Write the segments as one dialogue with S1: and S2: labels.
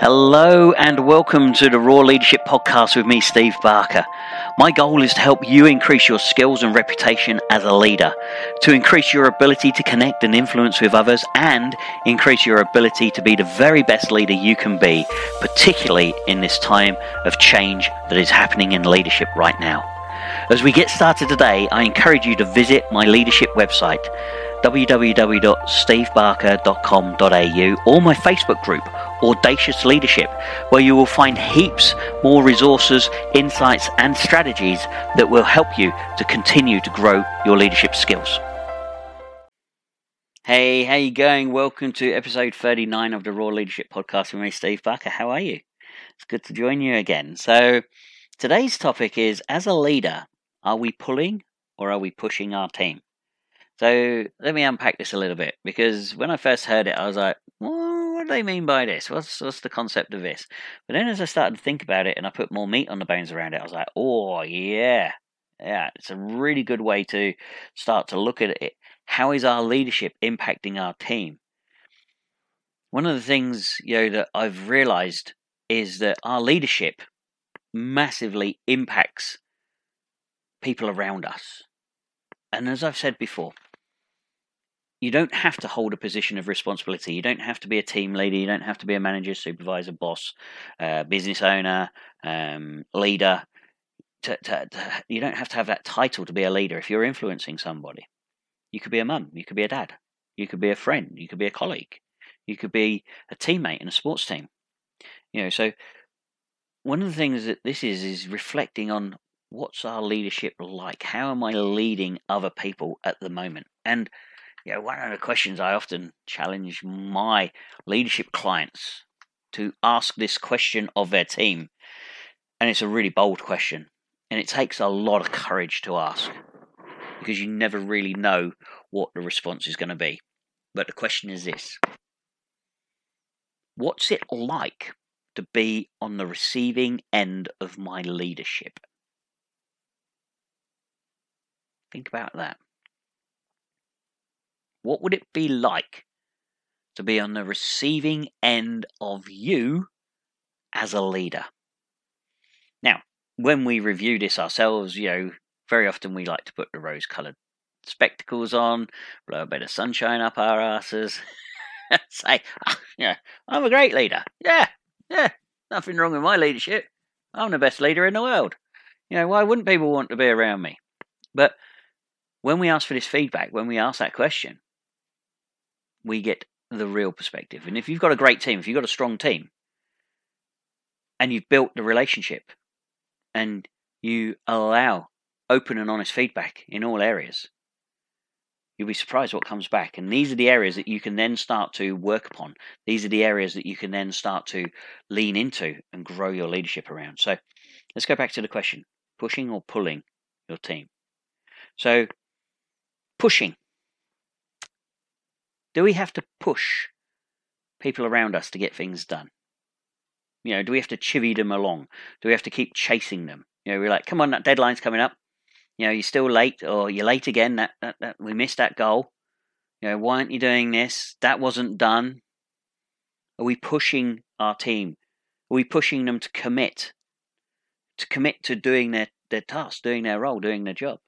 S1: Hello and welcome to the Raw Leadership Podcast with me, Steve Barker. My goal is to help you increase your skills and reputation as a leader, to increase your ability to connect and influence with others, and increase your ability to be the very best leader you can be, particularly in this time of change that is happening in leadership right now. As we get started today, I encourage you to visit my leadership website www.stevebarker.com.au or my Facebook group, Audacious Leadership, where you will find heaps more resources, insights, and strategies that will help you to continue to grow your leadership skills. Hey, how you going? Welcome to episode 39 of the Raw Leadership Podcast with me, Steve Barker. How are you? It's good to join you again. So, today's topic is as a leader, are we pulling or are we pushing our team? So let me unpack this a little bit because when I first heard it, I was like, well, what do they mean by this? What's, what's the concept of this? But then as I started to think about it and I put more meat on the bones around it, I was like, oh, yeah. Yeah, it's a really good way to start to look at it. How is our leadership impacting our team? One of the things you know that I've realized is that our leadership massively impacts people around us. And as I've said before, you don't have to hold a position of responsibility. You don't have to be a team leader. You don't have to be a manager, supervisor, boss, uh, business owner, um, leader. To, to, to, you don't have to have that title to be a leader if you're influencing somebody. You could be a mum. You could be a dad. You could be a friend. You could be a colleague. You could be a teammate in a sports team. You know, so one of the things that this is is reflecting on what's our leadership like? How am I leading other people at the moment? And you know, one of the questions I often challenge my leadership clients to ask this question of their team. And it's a really bold question. And it takes a lot of courage to ask because you never really know what the response is going to be. But the question is this What's it like to be on the receiving end of my leadership? Think about that. What would it be like to be on the receiving end of you as a leader? Now, when we review this ourselves, you know, very often we like to put the rose coloured spectacles on, blow a bit of sunshine up our asses, say, oh, yeah, I'm a great leader. Yeah, yeah, nothing wrong with my leadership. I'm the best leader in the world. You know, why wouldn't people want to be around me? But when we ask for this feedback, when we ask that question, we get the real perspective. And if you've got a great team, if you've got a strong team, and you've built the relationship, and you allow open and honest feedback in all areas, you'll be surprised what comes back. And these are the areas that you can then start to work upon. These are the areas that you can then start to lean into and grow your leadership around. So let's go back to the question pushing or pulling your team. So, pushing. Do we have to push people around us to get things done? You know, do we have to chivvy them along? Do we have to keep chasing them? You know, we're like, come on, that deadline's coming up. You know, you're still late, or you're late again. That, that, that we missed that goal. You know, why aren't you doing this? That wasn't done. Are we pushing our team? Are we pushing them to commit? To commit to doing their, their task, doing their role, doing their job?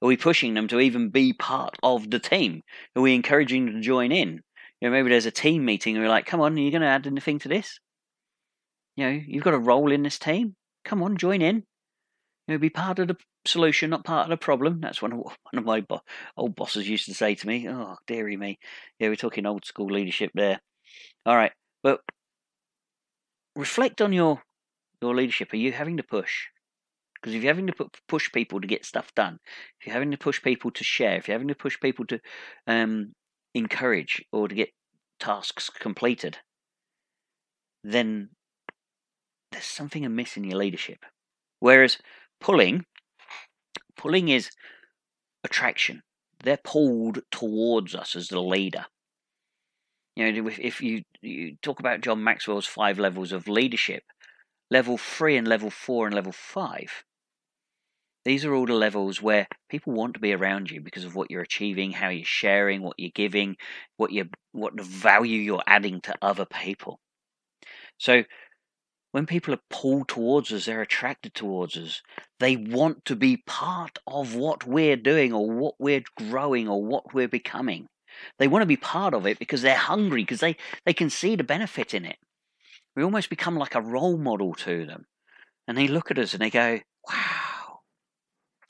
S1: Are we pushing them to even be part of the team? Are we encouraging them to join in? You know, maybe there's a team meeting and we're like, come on, are you going to add anything to this? You know, you've got a role in this team. Come on, join in. You know, be part of the solution, not part of the problem. That's one of one of my bo- old bosses used to say to me. Oh, dearie me. Yeah, we're talking old school leadership there. All right, but reflect on your your leadership. Are you having to push? Because if you're having to put, push people to get stuff done, if you're having to push people to share, if you're having to push people to um, encourage or to get tasks completed, then there's something amiss in your leadership. Whereas pulling, pulling is attraction. They're pulled towards us as the leader. You know, if, if you, you talk about John Maxwell's five levels of leadership, level three and level four and level five these are all the levels where people want to be around you because of what you're achieving, how you're sharing, what you're giving, what you what the value you're adding to other people. So when people are pulled towards us, they're attracted towards us. They want to be part of what we're doing or what we're growing or what we're becoming. They want to be part of it because they're hungry, because they, they can see the benefit in it. We almost become like a role model to them. And they look at us and they go, wow,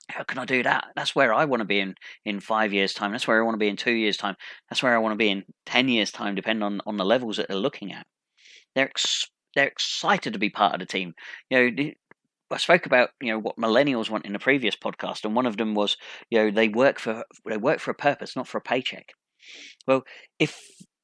S1: how can I do that? That's where I want to be in, in five years' time. That's where I want to be in two years' time. That's where I want to be in 10 years' time, depending on, on the levels that they're looking at. They're, ex- they're excited to be part of the team. You know, I spoke about you know what millennials want in the previous podcast, and one of them was you know they work for they work for a purpose, not for a paycheck. Well, if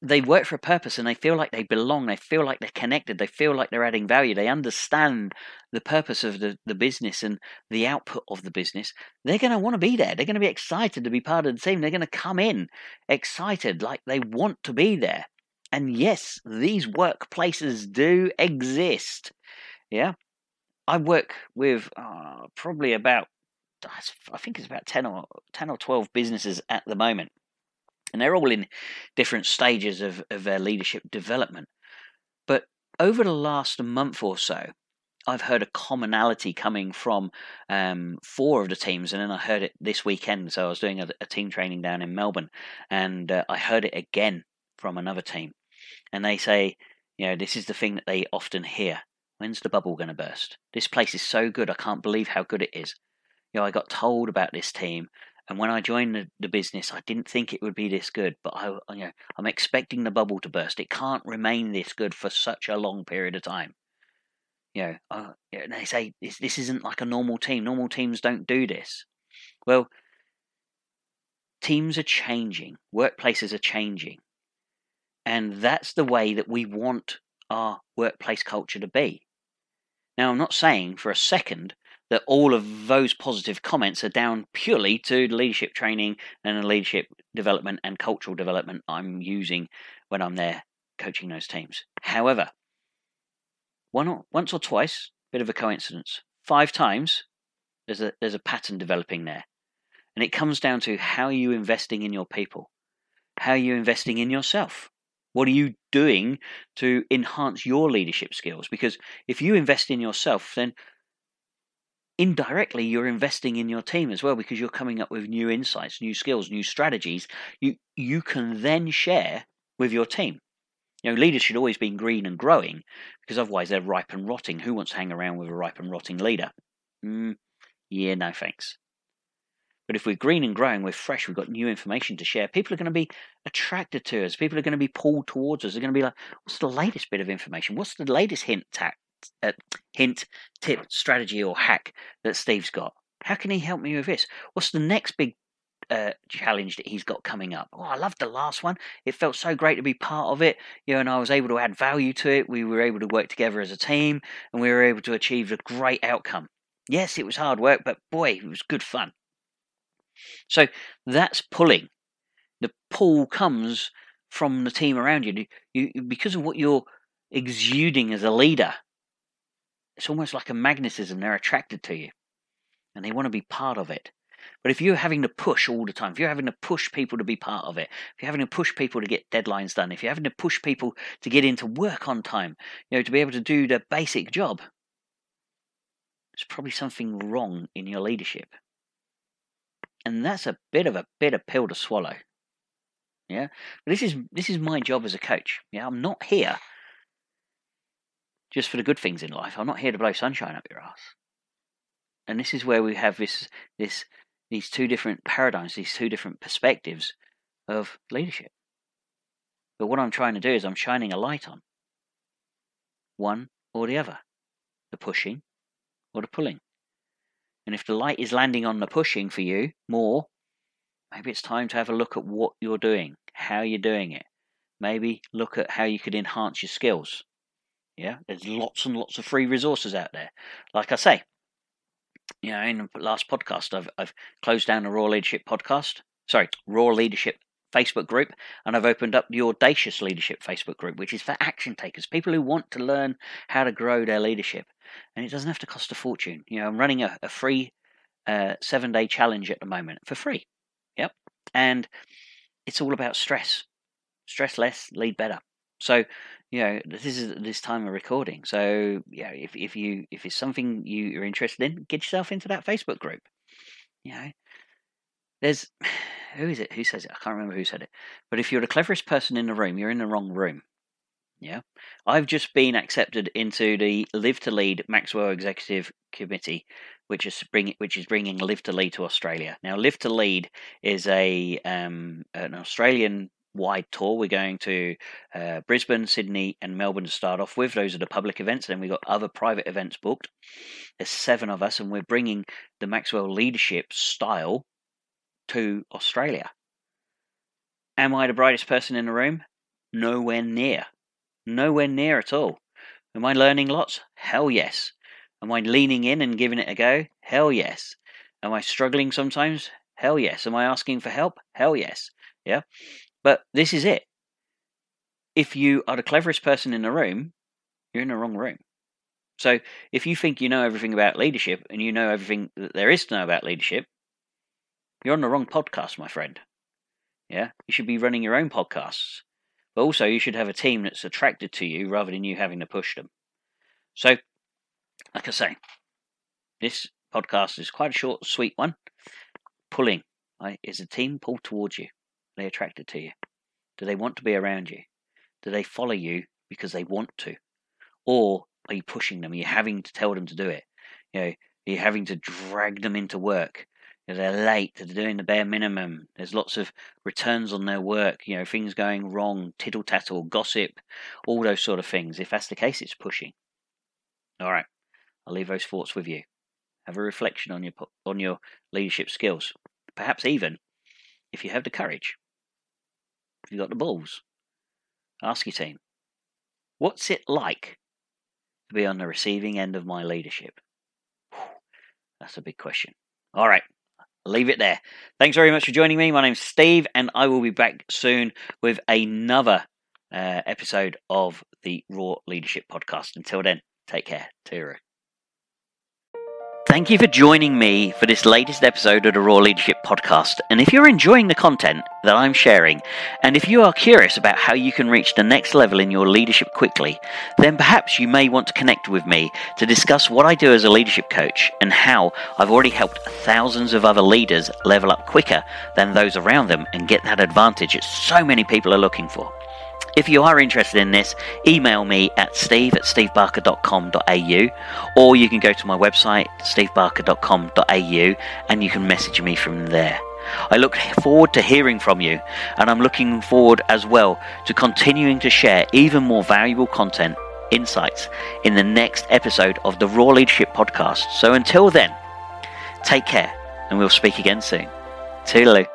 S1: they work for a purpose and they feel like they belong, they feel like they're connected, they feel like they're adding value, they understand the purpose of the, the business and the output of the business, they're going to want to be there. They're going to be excited to be part of the team. They're going to come in excited, like they want to be there. And yes, these workplaces do exist. Yeah. I work with uh, probably about, I think it's about 10 or, 10 or 12 businesses at the moment and they're all in different stages of, of their leadership development. But over the last month or so, I've heard a commonality coming from um, four of the teams, and then I heard it this weekend. So I was doing a, a team training down in Melbourne, and uh, I heard it again from another team. And they say, you know, this is the thing that they often hear. When's the bubble going to burst? This place is so good. I can't believe how good it is. You know, I got told about this team and when I joined the, the, business, I didn't think it would be this good, but I, you know, I'm expecting the bubble to burst. It can't remain this good for such a long period of time. You know, uh, and they say this, this isn't like a normal team. Normal teams don't do this. Well, teams are changing, workplaces are changing, and that's the way that we want our workplace culture to be. Now, I'm not saying for a second that all of those positive comments are down purely to leadership training and the leadership development and cultural development I'm using when I'm there coaching those teams. However, one or, once or twice, bit of a coincidence. Five times, there's a there's a pattern developing there, and it comes down to how are you investing in your people, how are you investing in yourself. What are you doing to enhance your leadership skills? Because if you invest in yourself, then indirectly you're investing in your team as well because you're coming up with new insights new skills new strategies you you can then share with your team you know leaders should always be green and growing because otherwise they're ripe and rotting who wants to hang around with a ripe and rotting leader mm, yeah no thanks but if we're green and growing, we're fresh, we've got new information to share, people are going to be attracted to us. People are going to be pulled towards us. They're going to be like, what's the latest bit of information? What's the latest hint, tac, uh, hint, tip, strategy, or hack that Steve's got? How can he help me with this? What's the next big uh, challenge that he's got coming up? Oh, I loved the last one. It felt so great to be part of it. You know, and I was able to add value to it. We were able to work together as a team, and we were able to achieve a great outcome. Yes, it was hard work, but boy, it was good fun. So that's pulling. The pull comes from the team around you. you because of what you're exuding as a leader it's almost like a magnetism. They're attracted to you and they want to be part of it. But if you're having to push all the time, if you're having to push people to be part of it, if you're having to push people to get deadlines done, if you're having to push people to get into work on time, you know, to be able to do the basic job, there's probably something wrong in your leadership. And that's a bit of a bitter pill to swallow. Yeah. But this is this is my job as a coach. Yeah. I'm not here just for the good things in life. I'm not here to blow sunshine up your ass. And this is where we have this this these two different paradigms, these two different perspectives of leadership. But what I'm trying to do is I'm shining a light on one or the other, the pushing or the pulling. And if the light is landing on the pushing for you more, maybe it's time to have a look at what you're doing, how you're doing it. Maybe look at how you could enhance your skills. Yeah, there's lots and lots of free resources out there. Like I say, you know, in the last podcast, I've I've closed down the Raw Leadership podcast. Sorry, Raw Leadership Facebook group, and I've opened up the Audacious Leadership Facebook group, which is for action takers, people who want to learn how to grow their leadership. And it doesn't have to cost a fortune. You know, I'm running a, a free uh, seven day challenge at the moment for free. Yep. And it's all about stress. Stress less, lead better. So you know this is this time of recording. So yeah, if if you if it's something you, you're interested in, get yourself into that Facebook group. You know, there's who is it? Who says it? I can't remember who said it. But if you're the cleverest person in the room, you're in the wrong room. Yeah, I've just been accepted into the Live to Lead Maxwell Executive Committee, which is bring which is bringing Live to Lead to Australia. Now, Live to Lead is a um, an Australian wide tour. We're going to uh, Brisbane, Sydney, and Melbourne to start off with. Those are the public events. Then we've got other private events booked. There's seven of us, and we're bringing the Maxwell leadership style to Australia. Am I the brightest person in the room? Nowhere near. Nowhere near at all. Am I learning lots? Hell yes. Am I leaning in and giving it a go? Hell yes. Am I struggling sometimes? Hell yes. Am I asking for help? Hell yes. Yeah. But this is it. If you are the cleverest person in the room, you're in the wrong room. So if you think you know everything about leadership and you know everything that there is to know about leadership, you're on the wrong podcast, my friend. Yeah, you should be running your own podcasts. But also, you should have a team that's attracted to you rather than you having to push them. So, like I say, this podcast is quite a short, sweet one. Pulling right? is a team pulled towards you. They attracted to you? Do they want to be around you? Do they follow you because they want to? Or are you pushing them? Are you having to tell them to do it? You know, are you having to drag them into work? they're late, they're doing the bare minimum. There's lots of returns on their work, you know, things going wrong, tittle tattle, gossip, all those sort of things. If that's the case, it's pushing. All right, I'll leave those thoughts with you. Have a reflection on your on your leadership skills. Perhaps even if you have the courage, you've got the balls, ask your team, what's it like to be on the receiving end of my leadership? That's a big question. All right leave it there. Thanks very much for joining me. My name's Steve, and I will be back soon with another uh, episode of the Raw Leadership Podcast. Until then, take care. Turu. Thank you for joining me for this latest episode of the Raw Leadership Podcast. And if you're enjoying the content that I'm sharing, and if you are curious about how you can reach the next level in your leadership quickly, then perhaps you may want to connect with me to discuss what I do as a leadership coach and how I've already helped thousands of other leaders level up quicker than those around them and get that advantage that so many people are looking for. If you are interested in this, email me at steve at stevebarker.com.au or you can go to my website, stevebarker.com.au, and you can message me from there. I look forward to hearing from you, and I'm looking forward as well to continuing to share even more valuable content, insights in the next episode of the Raw Leadership Podcast. So until then, take care, and we'll speak again soon. Toodaloo.